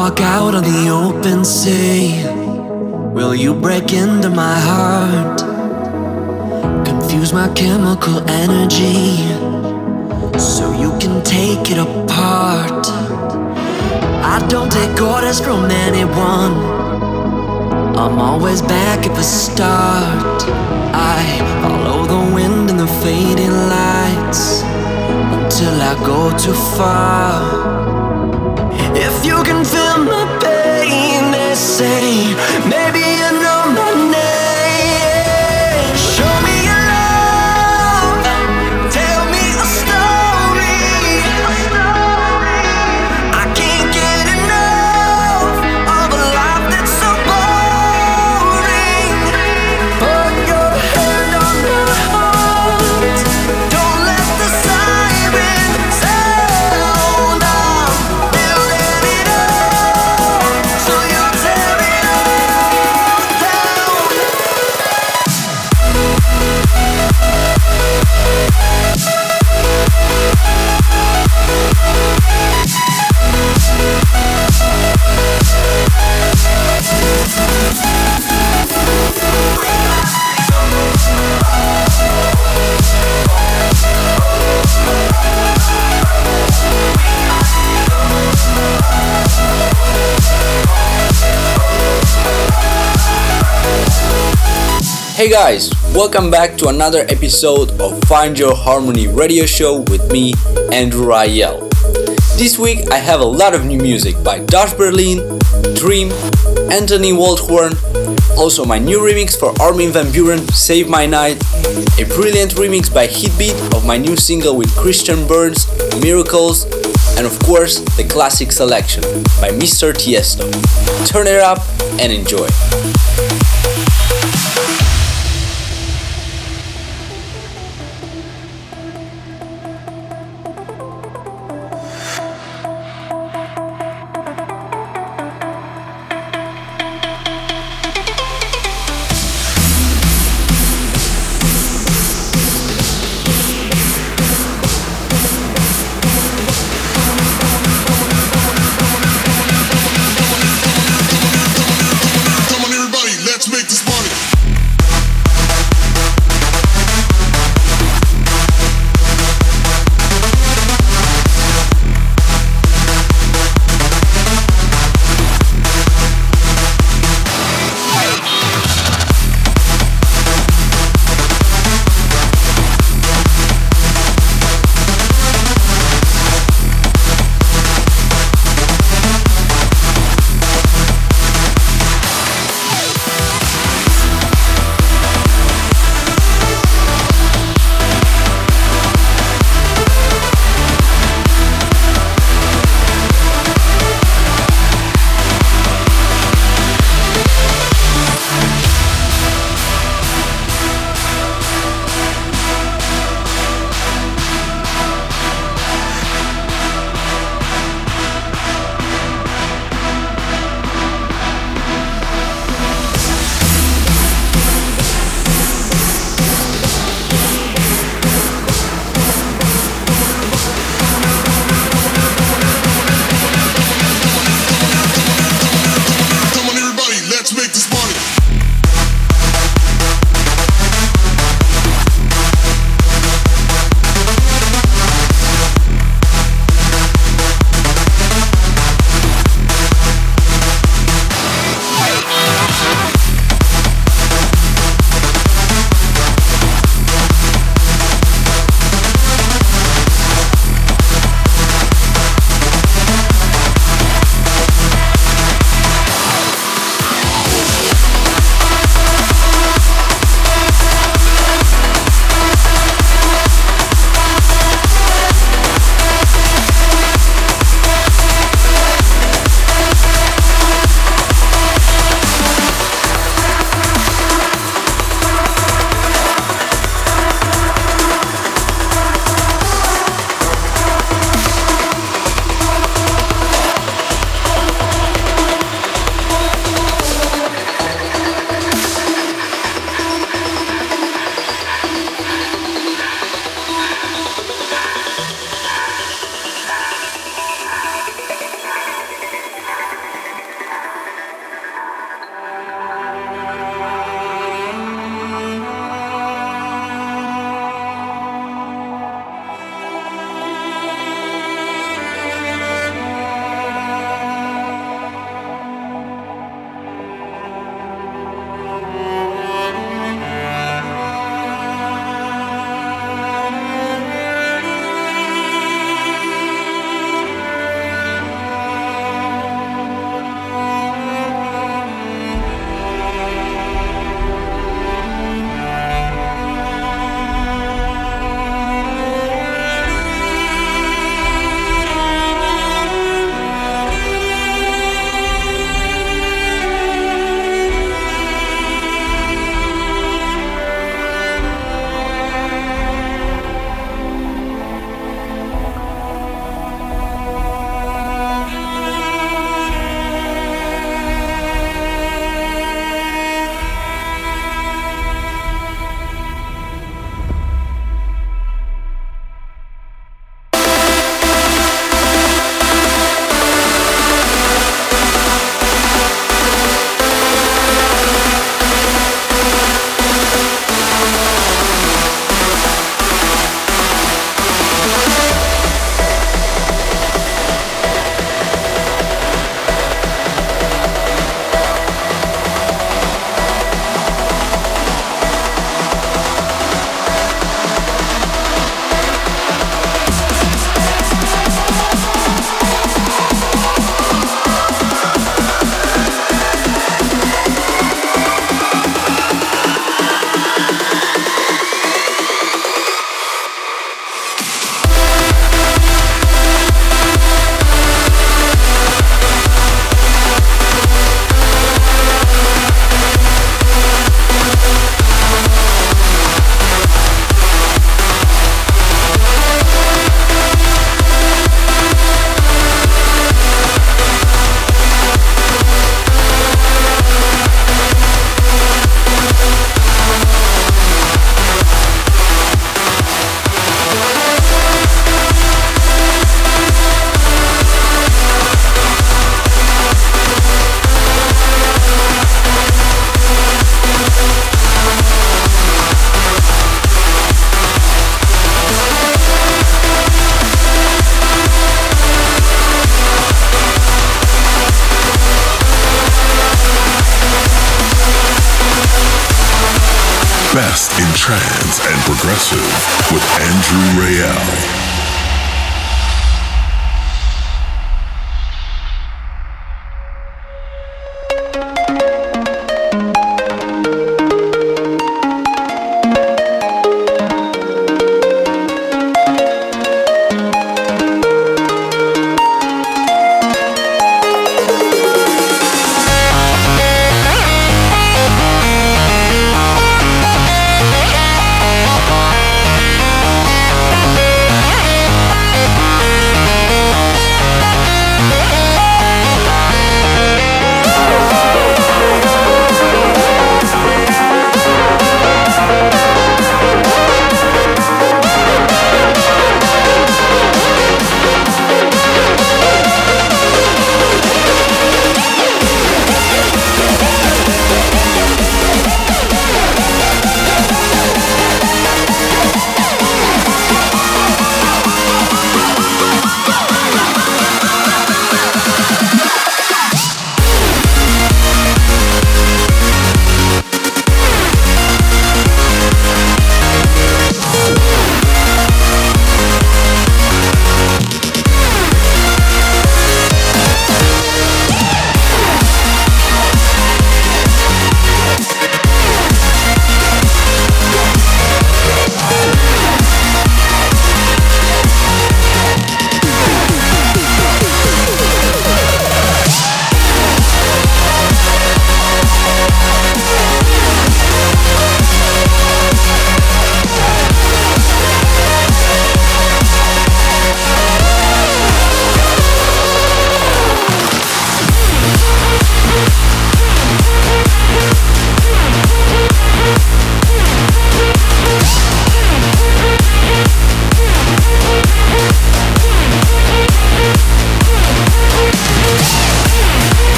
walk out on the open sea, will you break into my heart? Confuse my chemical energy so you can take it apart. I don't take orders from anyone, I'm always back at the start. I follow the wind and the fading lights until I go too far. My pain, they say maybe Guys, welcome back to another episode of Find Your Harmony radio show with me, Andrew Rayel. This week I have a lot of new music by Dash Berlin, Dream, Anthony Waldhorn, also my new remix for Armin van Buuren, Save My Night, a brilliant remix by Heatbeat of my new single with Christian Burns, Miracles, and of course the classic selection by Mr. Tiesto. Turn it up and enjoy.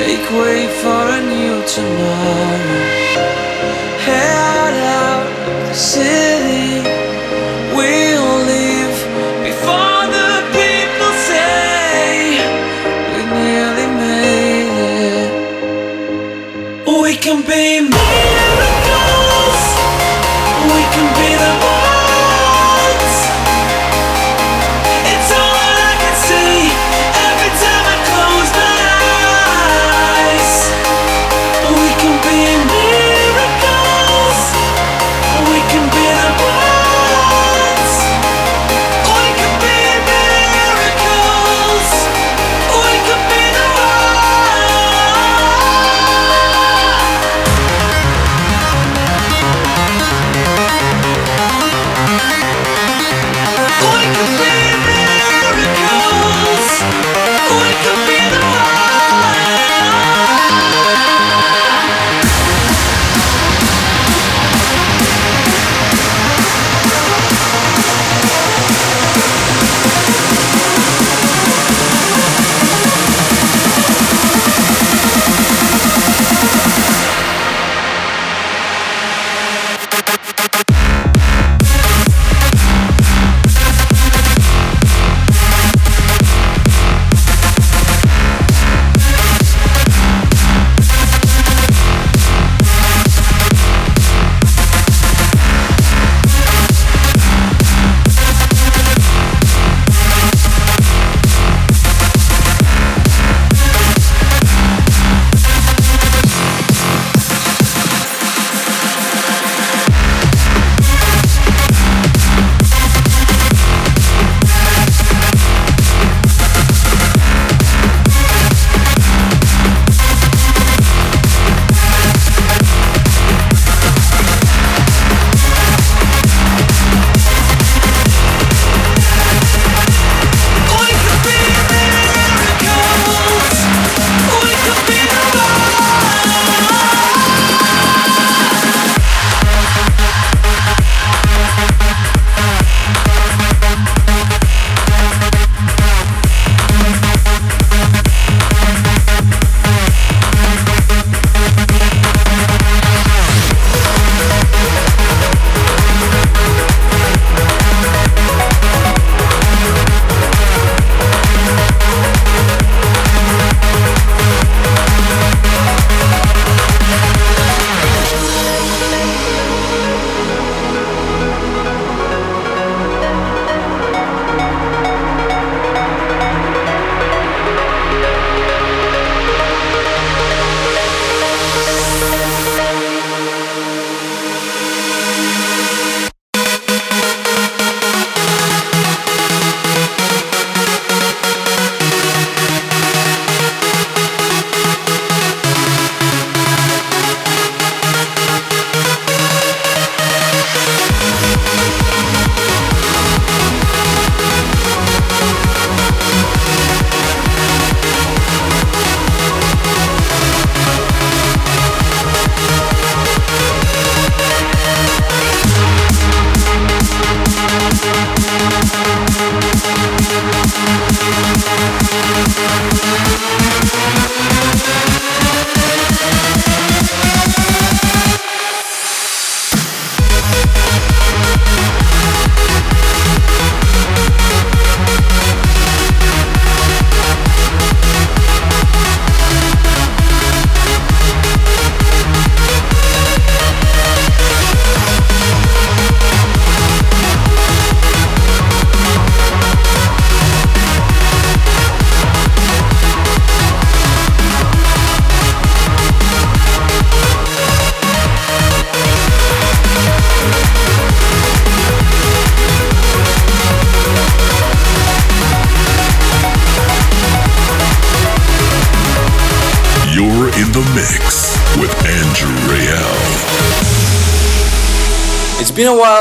Make way for a new tomorrow. Head out of the city.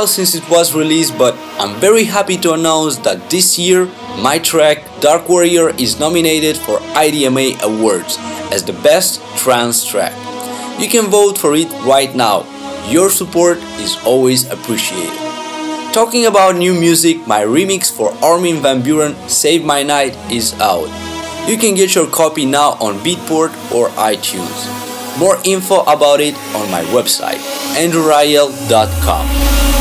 since it was released, but I'm very happy to announce that this year my track Dark Warrior is nominated for IDMA Awards as the best trance track. You can vote for it right now. Your support is always appreciated. Talking about new music, my remix for Armin Van Buuren Save My Night is out. You can get your copy now on Beatport or iTunes. More info about it on my website, andrewrayel.com.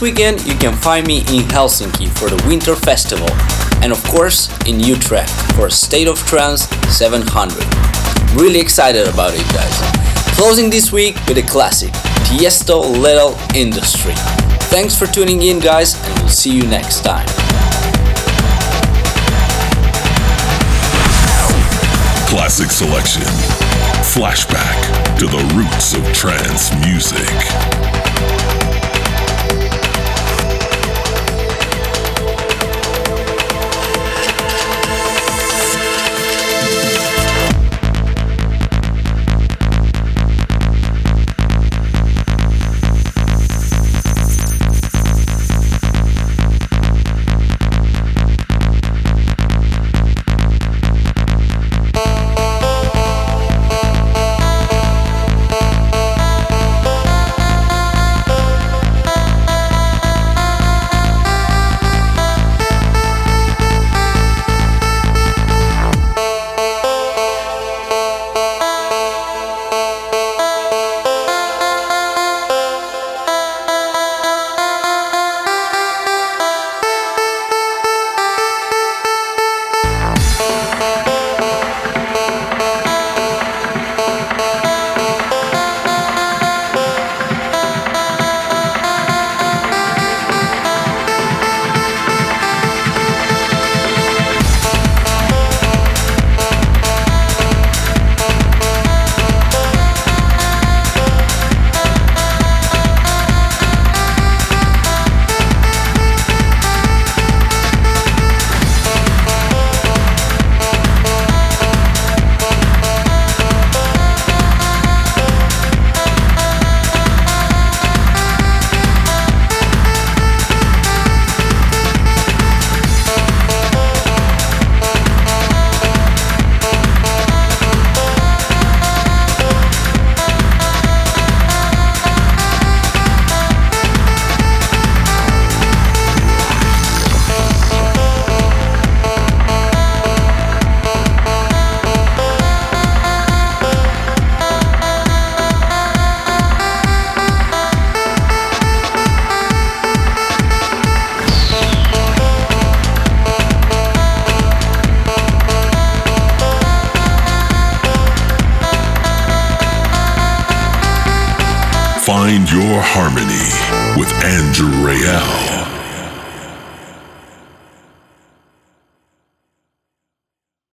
This weekend you can find me in Helsinki for the Winter Festival and of course in Utrecht for State of Trance 700. Really excited about it guys. Closing this week with a classic, Tiesto Lethal Industry. Thanks for tuning in guys and we'll see you next time. Classic selection. Flashback to the roots of trance music.